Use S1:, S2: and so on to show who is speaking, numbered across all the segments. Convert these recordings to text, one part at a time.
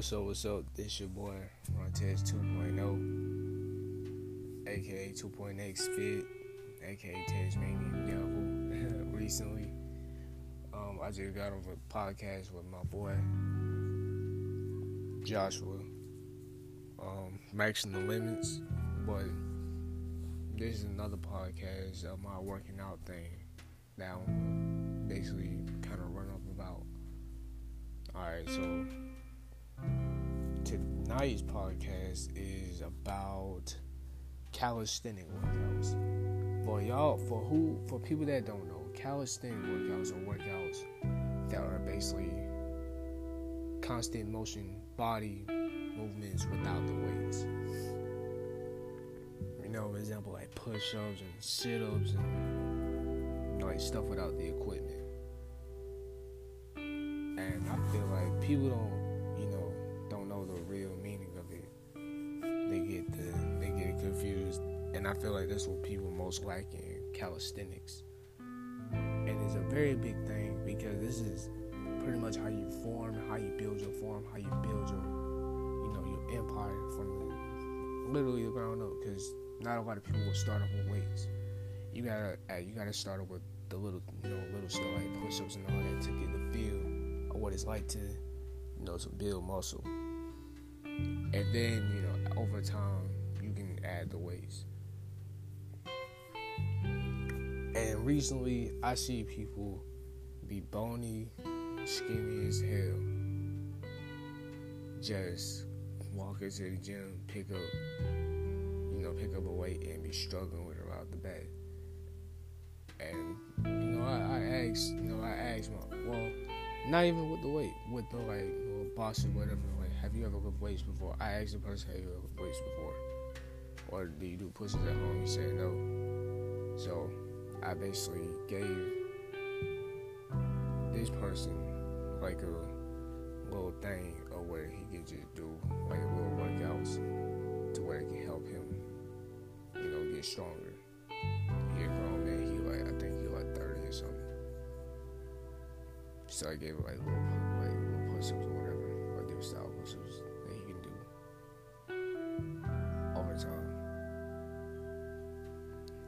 S1: What's up, what's up? This your boy, Montez 2.0, aka 2.x Fit, aka Tasmanian Devil. Recently, um, I just got on a podcast with my boy, Joshua, um, Maxing the Limits, but this is another podcast of my working out thing that I'm basically kind of run up about. Alright, so tonight's podcast is about calisthenic workouts. For y'all, for who, for people that don't know, calisthenic workouts are workouts that are basically constant motion body movements without the weights. You know, for example, like push-ups and sit-ups and you know, like stuff without the equipment. And I feel like people don't And I feel like that's what people most like in calisthenics. And it's a very big thing because this is pretty much how you form, how you build your form, how you build your, you know, your empire from the, literally the ground up. Because not a lot of people will start off with weights. You gotta, uh, you gotta start off with the little, you know, little stuff like push-ups and all that to get the feel of what it's like to, you know, to build muscle. And then, you know, over time, you can add the weights. Recently, I see people be bony, skinny as hell. Just walk into the gym, pick up, you know, pick up a weight and be struggling with it out the bed. And you know, I, I asked, you know, I asked my, well, not even with the weight, with the like, know, boss or whatever. Like, have you ever lifted weights before? I asked the person, have you ever lifted weights before? Or do you do pushes at home? He said no. So I basically gave this person like a little thing of where he could just do like little workouts to where it can help him, you know, get stronger. He a grown man, he like I think he like 30 or something. So I gave him like little like little push-ups or whatever, or different style push-ups that he can do over time.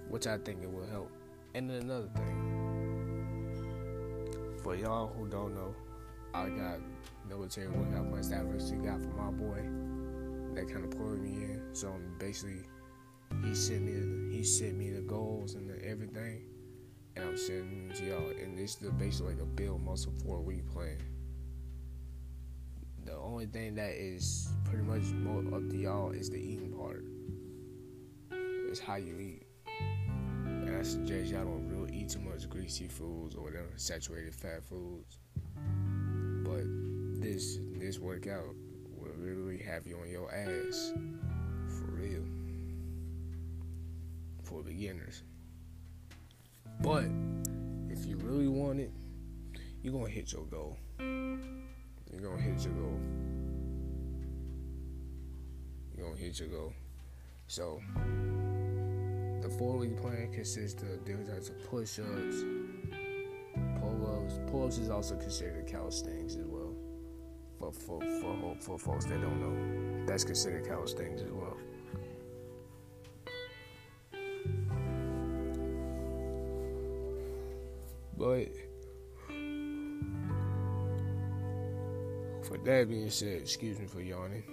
S1: Which I think it will help. And then another thing, for y'all who don't know, I got military workout plans that I recently got from my boy that kind of pulled me in. So basically, he sent me the, he sent me the goals and the everything, and I'm sending to y'all. And this is basically like a build muscle four week plan. The only thing that is pretty much more up to y'all is the eating part. It's how you eat. I suggest y'all don't really eat too much greasy foods or whatever, saturated fat foods. But this this workout will literally have you on your ass for real. For beginners. But if you really want it, you're gonna hit your goal. You're gonna hit your goal. You're gonna hit your goal. So the four week plan consists of different types of push ups, pull ups. Pull ups is also considered calisthenics as well. For, for, for, for folks that don't know, that's considered calisthenics as well. But for that being said, excuse me for yawning.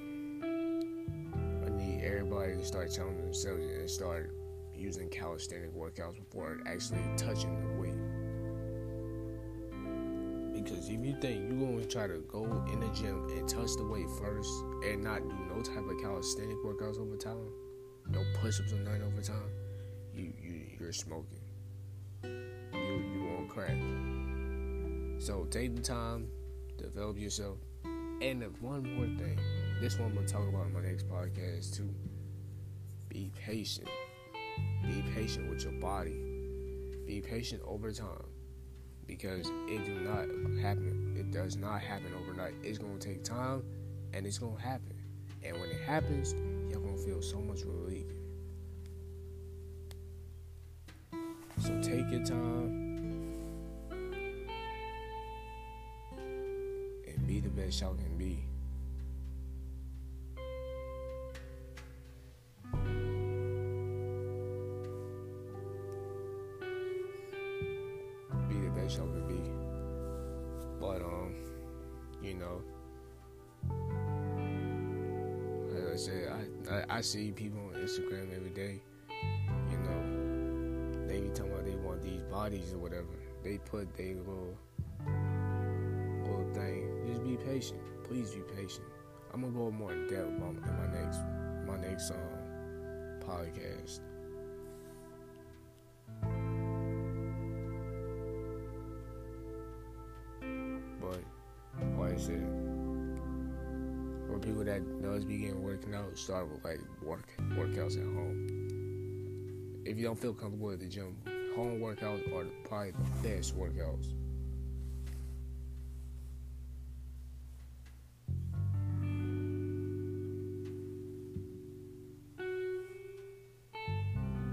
S1: I need everybody to start telling themselves and start using calisthenic workouts before actually touching the weight. Because if you think you're going to try to go in the gym and touch the weight first and not do no type of calisthenic workouts over time, no push-ups or nothing over time, you you you're smoking. You you won't crack. So take the time, develop yourself, and one more thing. This one I'm gonna talk about in my next podcast too. Be patient. Be patient with your body. Be patient over time because it do not happen. It does not happen overnight. It's gonna take time, and it's gonna happen. And when it happens, you're gonna feel so much relief. So take your time and be the best y'all can be. I see people on Instagram every day. You know, they be talking about they want these bodies or whatever. They put their little little thing. Just be patient. Please be patient. I'm gonna go more in depth in my next my next um podcast. But like I said, for people that does begin working out, start with like work workouts at home. If you don't feel comfortable at the gym, home workouts are probably the best workouts.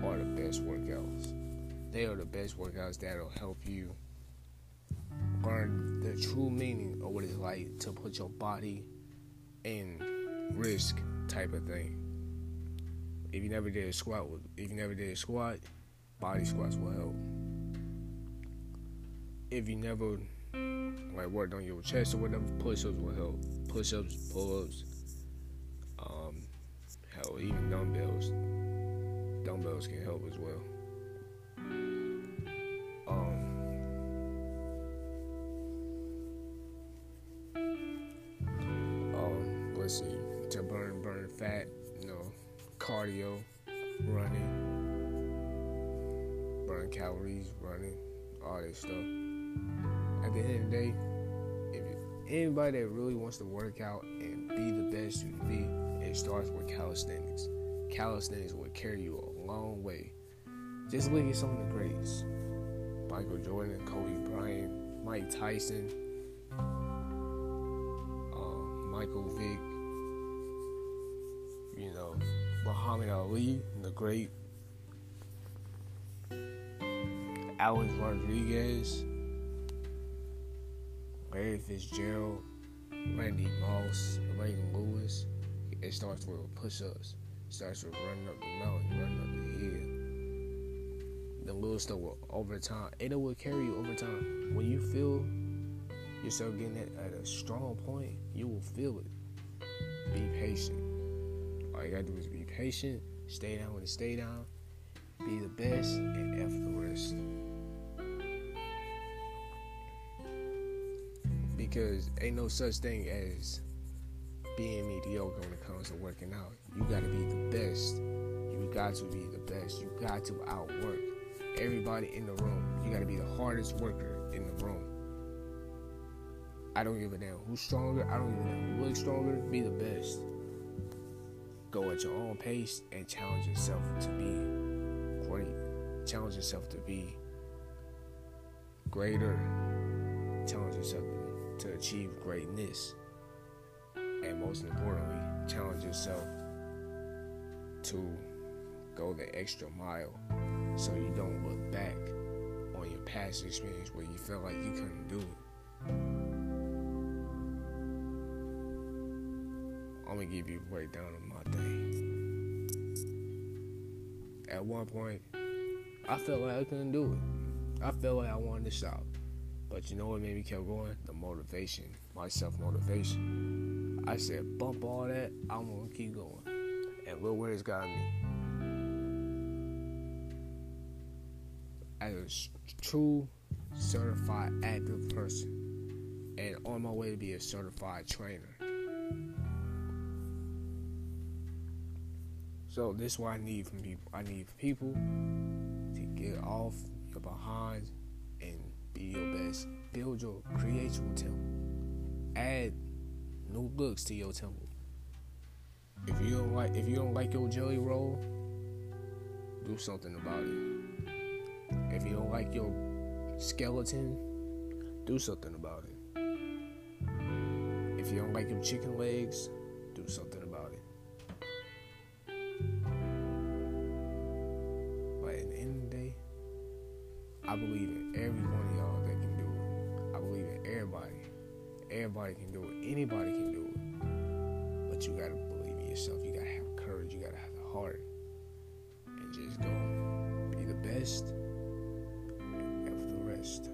S1: Are the best workouts. They are the best workouts that'll help you learn the true meaning of what it's like to put your body in risk type of thing. If you never did a squat, if you never did a squat, body squats will help. If you never like worked on your chest or whatever, push-ups will help. Push-ups, pull-ups, um, hell, even dumbbells. Dumbbells can help as well. To burn burn fat, you know, cardio, running, burn calories, running, all this stuff. At the end of the day, if anybody that really wants to work out and be the best you can be, it starts with calisthenics. Calisthenics will carry you a long way. Just look at some of the greats. Michael Jordan, Kobe Bryant, Mike Tyson, um, Michael Vick, Muhammad Ali, the great Alex Rodriguez, Larry Fitzgerald, Randy Moss, Reagan Lewis. It starts with push-ups. It starts with running up the mountain, running up the hill. The little stuff will over time. It will carry you over time. When you feel yourself getting at, at a strong point, you will feel it. Be patient. All you gotta do is be patient, stay down when you stay down, be the best, and F the rest. Because ain't no such thing as being mediocre when it comes to working out. You gotta be the best. You got to be the best. You got to outwork everybody in the room. You gotta be the hardest worker in the room. I don't give a damn who's stronger. I don't give a damn who looks stronger. Be the best. Go at your own pace and challenge yourself to be great. Challenge yourself to be greater. Challenge yourself to achieve greatness. And most importantly, challenge yourself to go the extra mile so you don't look back on your past experience where you felt like you couldn't do it. I'm gonna give you a breakdown of my At one point, I felt like I couldn't do it. I felt like I wanted to stop. But you know what made me keep going? The motivation, my self motivation. I said, bump all that, I'm gonna keep going. And where it's got me. As a true certified active person, and on my way to be a certified trainer. So this is what I need from people. I need people to get off your behind and be your best. Build your create your temple. Add new looks to your temple. If you don't like if you don't like your jelly roll, do something about it. If you don't like your skeleton, do something about it. If you don't like your chicken legs, do something I believe in every one of y'all that can do it. I believe in everybody. Everybody can do it. Anybody can do it. But you gotta believe in yourself. You gotta have courage. You gotta have the heart. And just go. Be the best. And F the rest.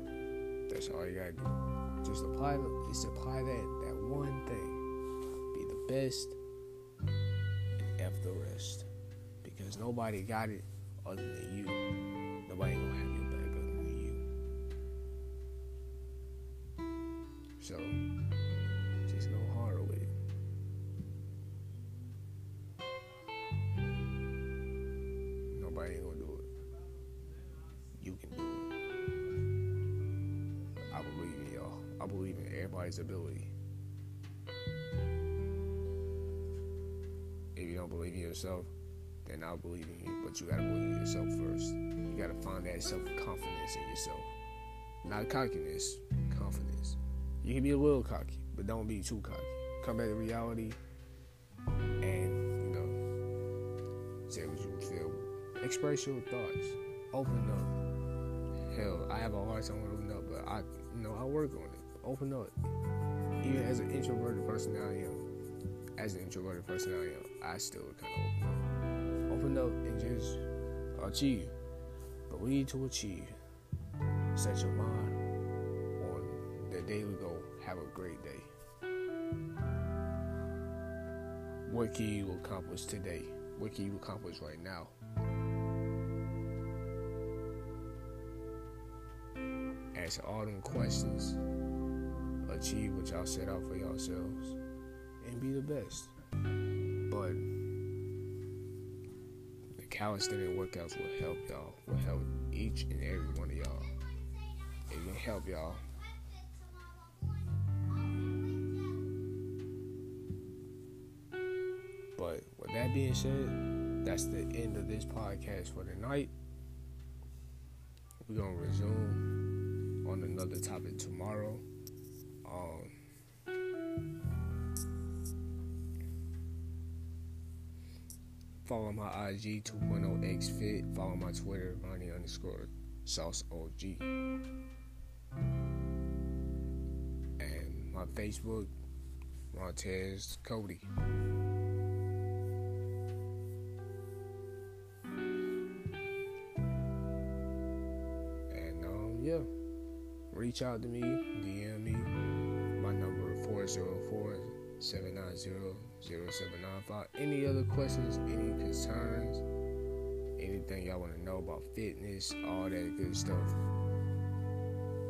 S1: That's all you gotta do. Just apply just apply that that one thing. Be the best and F the rest. Because nobody got it other than you. Nobody gonna have your So just go hard with it. Nobody ain't gonna do it. You can do it. I believe in y'all. I believe in everybody's ability. If you don't believe in yourself, then I'll believe in you. But you gotta believe in yourself first. You gotta find that self confidence in yourself. Not cockiness. You can be a little cocky, but don't be too cocky. Come back to reality and, you know, say what you feel. Express your thoughts. Open up. Hell, I have a hard time opening up, but I, you know, I work on it. Open up. Even as an introverted person I am, as an introverted person I am, I still kind of open up. Open up and just achieve. Believe to achieve. Set your mind daily goal. Have a great day. What can you accomplish today? What can you accomplish right now? Answer all them questions. Achieve what y'all set out for yourselves. And be the best. But the calisthenic workouts will help y'all. Will help each and every one of y'all. It can help y'all. But with that being said, that's the end of this podcast for tonight. We're gonna resume on another topic tomorrow. Um, follow my IG 2.0xfit. Follow my Twitter Ronnie underscore Sauce OG. And my Facebook Montez Cody. Reach out to me, DM me. My number 404 790 0795. Any other questions, any concerns, anything y'all want to know about fitness, all that good stuff,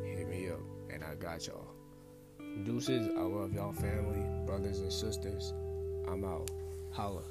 S1: hit me up and I got y'all. Deuces, I love y'all family, brothers and sisters. I'm out. Holla.